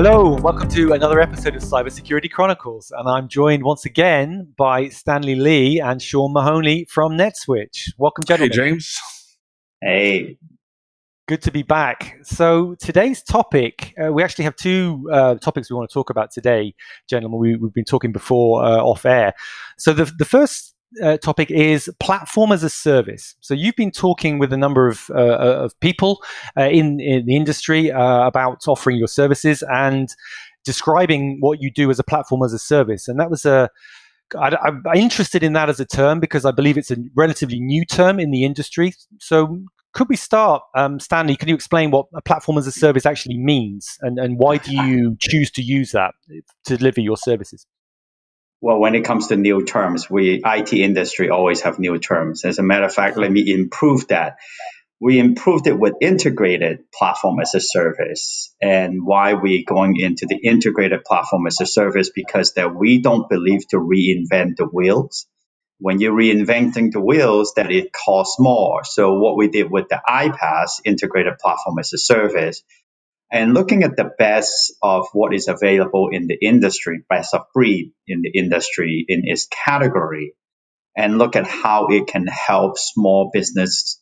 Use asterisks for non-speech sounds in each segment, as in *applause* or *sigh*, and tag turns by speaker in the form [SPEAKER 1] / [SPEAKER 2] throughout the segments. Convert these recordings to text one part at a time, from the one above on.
[SPEAKER 1] Hello, welcome to another episode of Cybersecurity Chronicles, and I'm joined once again by Stanley Lee and Sean Mahoney from NetSwitch. Welcome, gentlemen.
[SPEAKER 2] Hey, James.
[SPEAKER 3] Hey.
[SPEAKER 1] Good to be back. So today's topic, uh, we actually have two uh, topics we want to talk about today, gentlemen. We, have been talking before uh, off air. So the the first uh, topic is platform as a service. So you've been talking with a number of, uh, uh of people uh, in, in the industry uh, about offering your services and describing what you do as a platform as a service. And that was a I, I'm interested in that as a term because I believe it's a relatively new term in the industry. So could we start, um, Stanley? Can you explain what a platform as a service actually means, and, and why do you choose to use that to deliver your services?
[SPEAKER 3] Well, when it comes to new terms, we IT industry always have new terms. As a matter of fact, let me improve that. We improved it with integrated platform as a service. And why we going into the integrated platform as a service? Because that we don't believe to reinvent the wheels. When you're reinventing the wheels, that it costs more. So what we did with the iPaaS integrated platform as a service, and looking at the best of what is available in the industry, best of breed in the industry in its category, and look at how it can help small business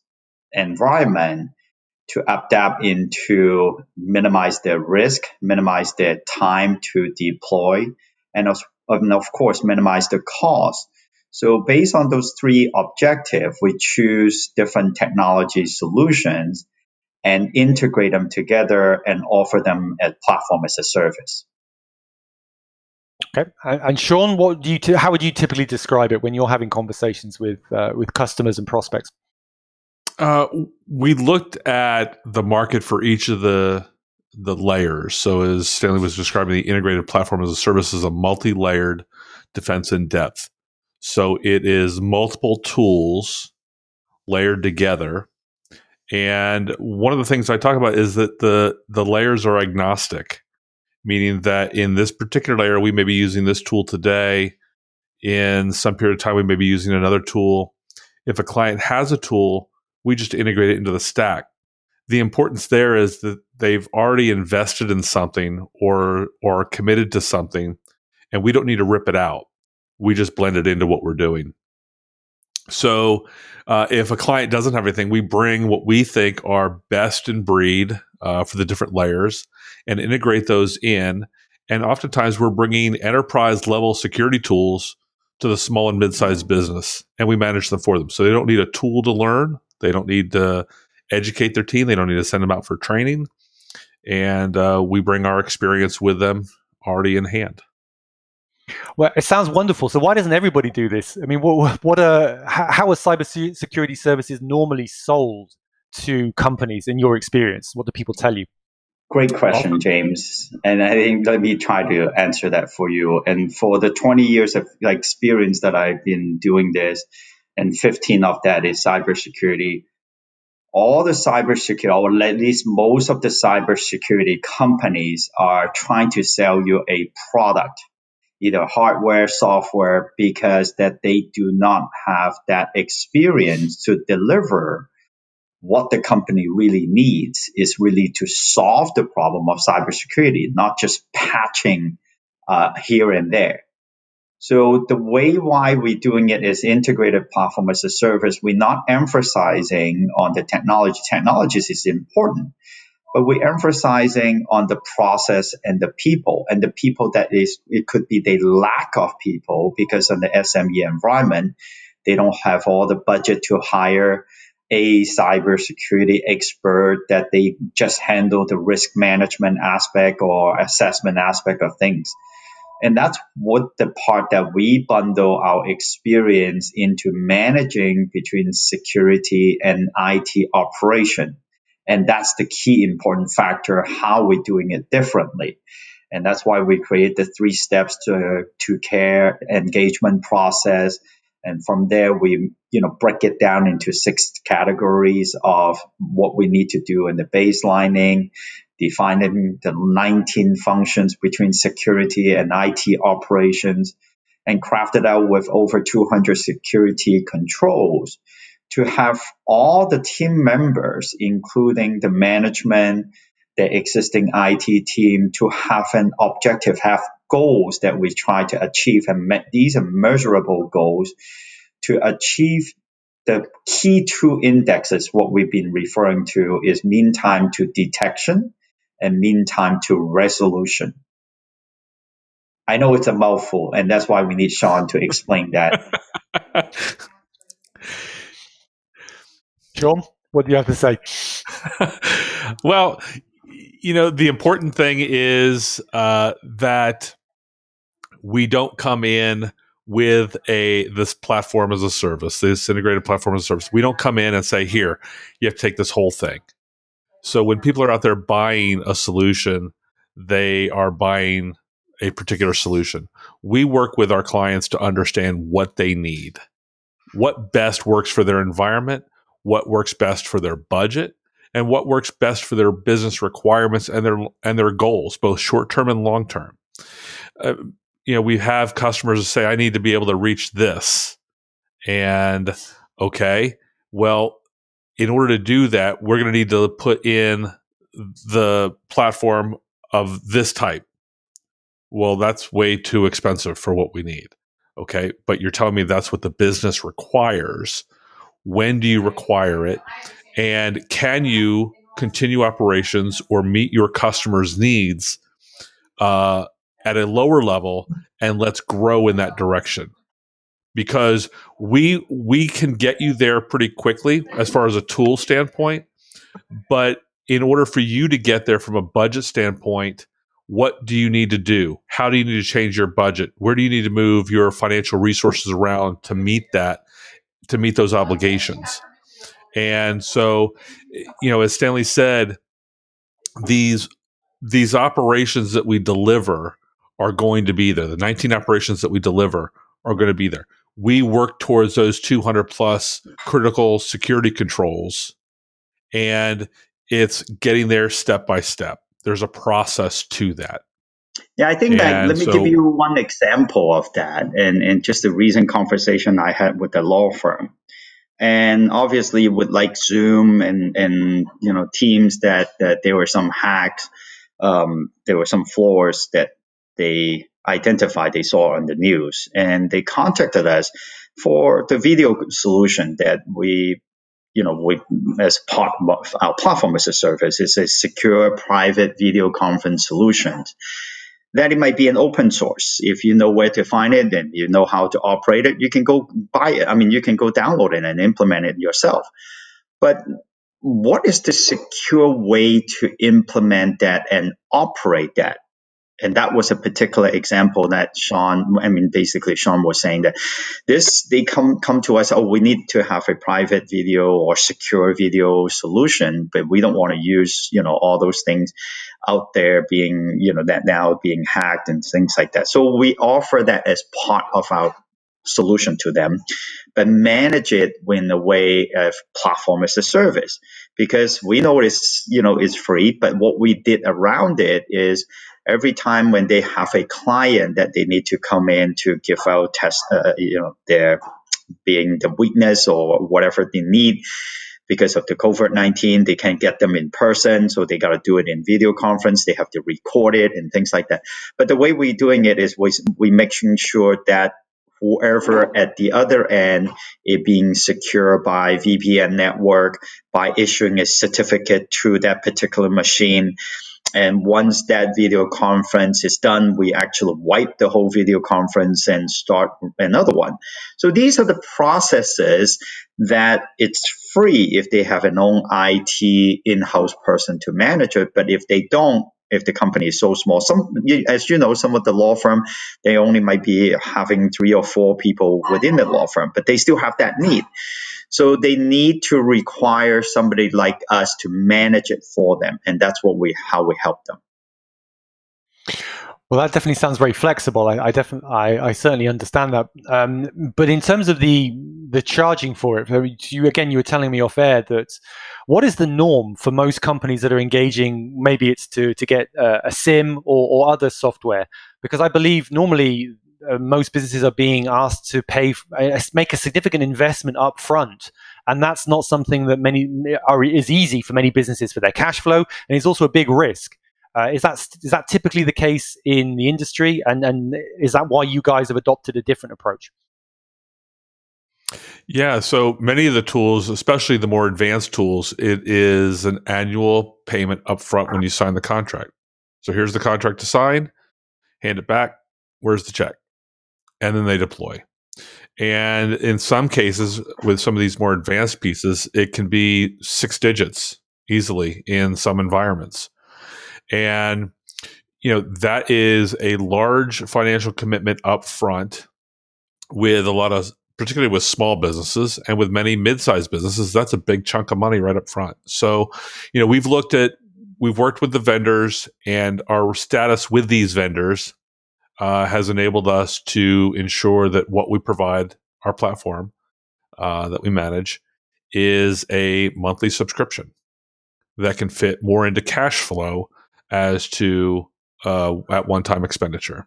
[SPEAKER 3] environment to adapt into minimize their risk, minimize their time to deploy, and of, and of course minimize the cost. So based on those three objectives, we choose different technology solutions and integrate them together and offer them as platform as a service.
[SPEAKER 1] Okay, and Sean, what do you t- how would you typically describe it when you're having conversations with uh, with customers and prospects?
[SPEAKER 2] Uh, we looked at the market for each of the the layers. So, as Stanley was describing, the integrated platform as a service is a multi-layered defense in depth. So, it is multiple tools layered together and one of the things I talk about is that the the layers are agnostic, meaning that in this particular layer we may be using this tool today. In some period of time, we may be using another tool. If a client has a tool, we just integrate it into the stack. The importance there is that they've already invested in something or or committed to something, and we don't need to rip it out. We just blend it into what we're doing. So, uh, if a client doesn't have anything, we bring what we think are best in breed uh, for the different layers and integrate those in. And oftentimes, we're bringing enterprise level security tools to the small and mid sized business, and we manage them for them. So they don't need a tool to learn. They don't need to educate their team. They don't need to send them out for training. And uh, we bring our experience with them already in hand.
[SPEAKER 1] Well, it sounds wonderful. So why doesn't everybody do this? I mean, what, what are uh, how are cyber security services normally sold to companies in your experience? What do people tell you?
[SPEAKER 3] Great question, James. And I think let me try to answer that for you. And for the 20 years of experience that I've been doing this, and 15 of that is cybersecurity. All the cybersecurity, or at least most of the cybersecurity companies, are trying to sell you a product either hardware, software, because that they do not have that experience to deliver what the company really needs is really to solve the problem of cybersecurity, not just patching uh, here and there. So the way why we're doing it is integrated platform as a service. We're not emphasizing on the technology. Technologies is important, but we're emphasizing on the process and the people and the people that is, it could be the lack of people because in the SME environment, they don't have all the budget to hire a cybersecurity expert that they just handle the risk management aspect or assessment aspect of things. And that's what the part that we bundle our experience into managing between security and IT operation. And that's the key important factor, how we're doing it differently. And that's why we create the three steps to, to care engagement process. And from there, we, you know, break it down into six categories of what we need to do in the baselining, defining the 19 functions between security and IT operations, and crafted out with over 200 security controls to have all the team members, including the management, the existing IT team to have an objective, have goals that we try to achieve, and these are measurable goals to achieve the key two indexes, what we've been referring to is mean time to detection and mean time to resolution. I know it's a mouthful, and that's why we need Sean to explain that. *laughs*
[SPEAKER 1] Sean, what do you have to say? *laughs*
[SPEAKER 2] well, you know, the important thing is uh, that we don't come in with a this platform as a service, this integrated platform as a service. We don't come in and say, "Here, you have to take this whole thing." So when people are out there buying a solution, they are buying a particular solution. We work with our clients to understand what they need, what best works for their environment, what works best for their budget, and what works best for their business requirements and their and their goals, both short term and long term. Uh, you know, we have customers say, "I need to be able to reach this," and okay, well, in order to do that, we're going to need to put in the platform of this type well, that's way too expensive for what we need. Okay. But you're telling me that's what the business requires. When do you require it? And can you continue operations or meet your customers' needs uh, at a lower level? And let's grow in that direction because we we can get you there pretty quickly as far as a tool standpoint but in order for you to get there from a budget standpoint what do you need to do? How do you need to change your budget? Where do you need to move your financial resources around to meet that, to meet those obligations? And so, you know, as Stanley said, these these operations that we deliver are going to be there. The 19 operations that we deliver are going to be there. We work towards those 200 plus critical security controls, and it's getting there step by step there's a process to that.
[SPEAKER 3] Yeah, I think that let me so, give you one example of that and, and just the recent conversation I had with the law firm. And obviously with like Zoom and, and you know Teams that, that there were some hacks, um, there were some flaws that they identified they saw on the news and they contacted us for the video solution that we you know, we, as part of our platform as a service is a secure private video conference solution. That it might be an open source. If you know where to find it and you know how to operate it, you can go buy it. I mean, you can go download it and implement it yourself. But what is the secure way to implement that and operate that? And that was a particular example that Sean, I mean, basically Sean was saying that this, they come, come to us, oh, we need to have a private video or secure video solution, but we don't want to use, you know, all those things out there being, you know, that now being hacked and things like that. So we offer that as part of our solution to them, but manage it in a way of platform as a service because we know it's, you know, it's free, but what we did around it is every time when they have a client that they need to come in to give out test, uh, you know, their being the weakness or whatever they need because of the COVID 19, they can't get them in person. So they got to do it in video conference. They have to record it and things like that. But the way we're doing it is we, we making sure that whoever at the other end is being secure by VPN network, by issuing a certificate to that particular machine, and once that video conference is done, we actually wipe the whole video conference and start another one. So these are the processes that it's free if they have an own IT in-house person to manage it. But if they don't, if the company is so small, some as you know, some of the law firm they only might be having three or four people within the law firm, but they still have that need. So they need to require somebody like us to manage it for them, and that's what we how we help them.
[SPEAKER 1] Well, that definitely sounds very flexible. I, I definitely, I, I, certainly understand that. Um, but in terms of the the charging for it, you again, you were telling me off air that what is the norm for most companies that are engaging? Maybe it's to to get uh, a SIEM or, or other software, because I believe normally uh, most businesses are being asked to pay, make a significant investment up front. And that's not something that many are, is easy for many businesses for their cash flow. And it's also a big risk. Uh, is that is that typically the case in the industry, and and is that why you guys have adopted a different approach?
[SPEAKER 2] Yeah, so many of the tools, especially the more advanced tools, it is an annual payment upfront when you sign the contract. So here's the contract to sign, hand it back, where's the check? And then they deploy. And in some cases, with some of these more advanced pieces, it can be six digits easily in some environments. And you know, that is a large financial commitment up front with a lot of particularly with small businesses and with many mid-sized businesses that's a big chunk of money right up front so you know we've looked at we've worked with the vendors and our status with these vendors uh, has enabled us to ensure that what we provide our platform uh, that we manage is a monthly subscription that can fit more into cash flow as to uh, at one time expenditure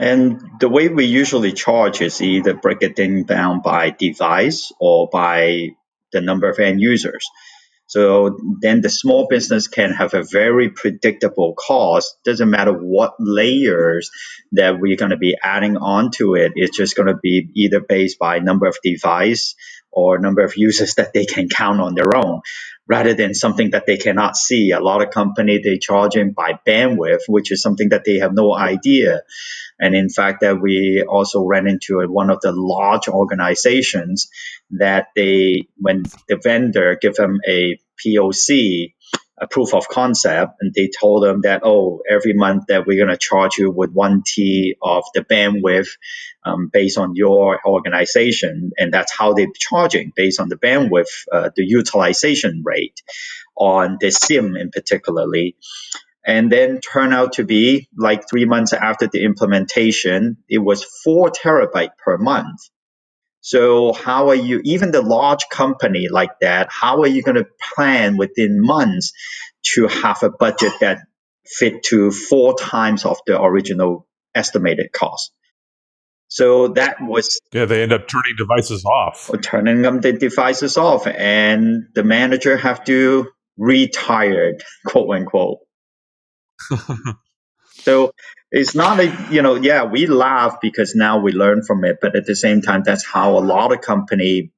[SPEAKER 3] and the way we usually charge is either break it down by device or by the number of end users. So then the small business can have a very predictable cost. Doesn't matter what layers that we're going to be adding onto it. It's just going to be either based by number of device or number of users *laughs* that they can count on their own rather than something that they cannot see. A lot of company they charge in by bandwidth, which is something that they have no idea. And in fact, that we also ran into one of the large organizations that they, when the vendor give them a POC, a proof of concept, and they told them that, oh, every month that we're going to charge you with one T of the bandwidth um, based on your organization. And that's how they're charging based on the bandwidth, uh, the utilization rate on the SIEM in particularly and then turn out to be like three months after the implementation, it was four terabyte per month. So how are you, even the large company like that, how are you going to plan within months to have a budget that fit to four times of the original estimated cost? So that was
[SPEAKER 2] yeah. They end up turning devices off,
[SPEAKER 3] turning them the devices off, and the manager have to retire, quote unquote. *laughs* so it's not a you know yeah we laugh because now we learn from it but at the same time that's how a lot of company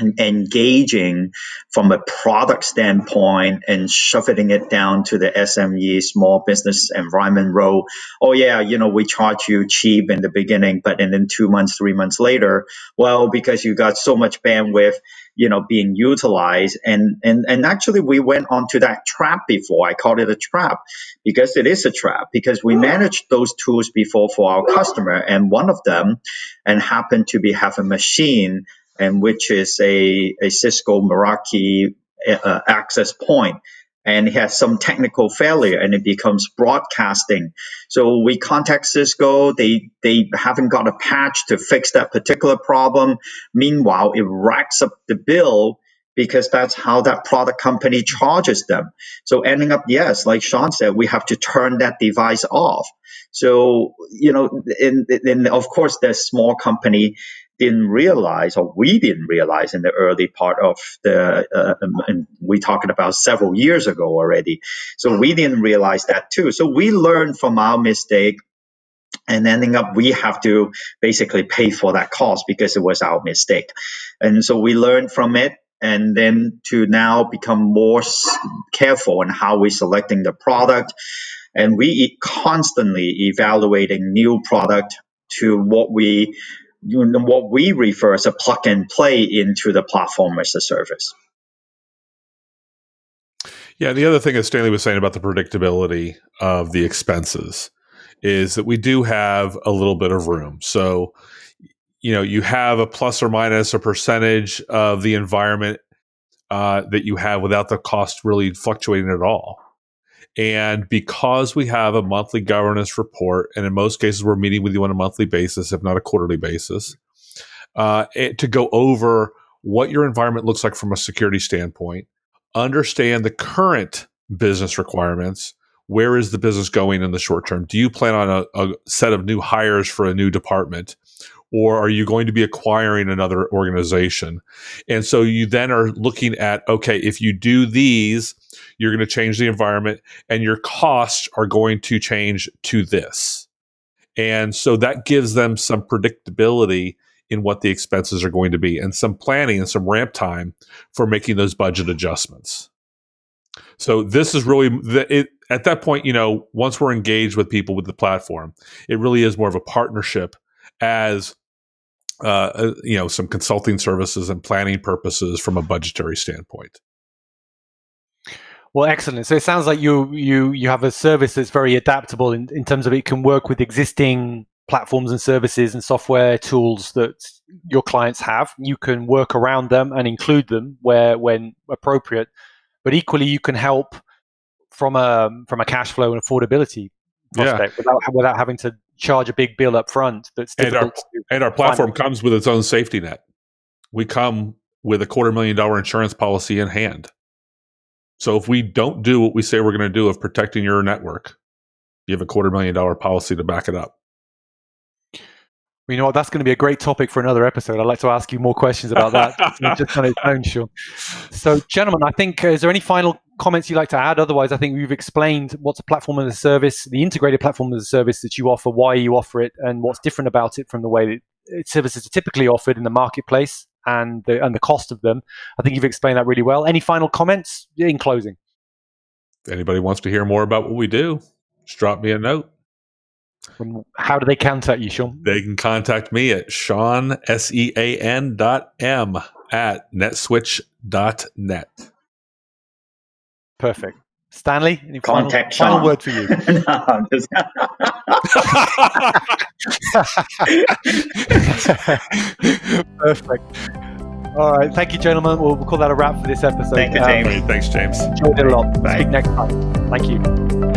[SPEAKER 3] engaging from a product standpoint and shuffling it down to the SME small business environment role. Oh yeah, you know, we charge you cheap in the beginning, but and then two months, three months later, well, because you got so much bandwidth, you know, being utilized. And and and actually we went onto that trap before. I called it a trap because it is a trap because we managed those tools before for our customer and one of them and happened to be have a machine and which is a, a Cisco Meraki uh, access point and it has some technical failure and it becomes broadcasting. So we contact Cisco. They, they haven't got a patch to fix that particular problem. Meanwhile, it racks up the bill because that's how that product company charges them. So ending up, yes, like Sean said, we have to turn that device off. So, you know, and, and of course, the small company didn't realize, or we didn't realize in the early part of the, uh, um, and we talked about several years ago already. So we didn't realize that too. So we learned from our mistake and ending up we have to basically pay for that cost because it was our mistake. And so we learned from it and then to now become more careful in how we're selecting the product and we constantly evaluating new product to what we what we refer as a plug and play into the platform as a service.
[SPEAKER 2] Yeah, the other thing that Stanley was saying about the predictability of the expenses is that we do have a little bit of room. So, you know, you have a plus or minus a percentage of the environment uh, that you have without the cost really fluctuating at all. And because we have a monthly governance report, and in most cases, we're meeting with you on a monthly basis, if not a quarterly basis, uh, it, to go over what your environment looks like from a security standpoint, understand the current business requirements, where is the business going in the short term? Do you plan on a, a set of new hires for a new department? Or are you going to be acquiring another organization? And so you then are looking at, okay, if you do these, you're going to change the environment and your costs are going to change to this. And so that gives them some predictability in what the expenses are going to be and some planning and some ramp time for making those budget adjustments. So this is really it, at that point, you know, once we're engaged with people with the platform, it really is more of a partnership as uh, uh, you know some consulting services and planning purposes from a budgetary standpoint.
[SPEAKER 1] Well, excellent. So it sounds like you you you have a service that's very adaptable in, in terms of it can work with existing platforms and services and software tools that your clients have. You can work around them and include them where when appropriate. But equally, you can help from a from a cash flow and affordability prospect yeah. without without having to charge a big bill up front. That's
[SPEAKER 2] and our, and our platform comes with its own safety net. We come with a quarter million dollar insurance policy in hand. So if we don't do what we say we're going to do of protecting your network, you have a quarter million dollar policy to back it up.
[SPEAKER 1] You know what? That's going to be a great topic for another episode. I'd like to ask you more questions about that, just on its own, sure. So, gentlemen, I think uh, is there any final comments you'd like to add? Otherwise, I think we've explained what's a platform as a service, the integrated platform as a service that you offer, why you offer it, and what's different about it from the way that services are typically offered in the marketplace and the and the cost of them. I think you've explained that really well. Any final comments in closing?
[SPEAKER 2] If anybody wants to hear more about what we do, just drop me a note.
[SPEAKER 1] How do they contact you, Sean?
[SPEAKER 2] They can contact me at Sean, S E A N dot M at netswitch dot net.
[SPEAKER 1] Perfect. Stanley, any Contact final, final word for you? *laughs* no, just... *laughs* Perfect. All right. Thank you, gentlemen. We'll, we'll, call that a wrap for this episode.
[SPEAKER 3] Thank you, James.
[SPEAKER 2] Um, Thanks, James.
[SPEAKER 1] Enjoyed it a lot. Bye. Speak next time. Thank you.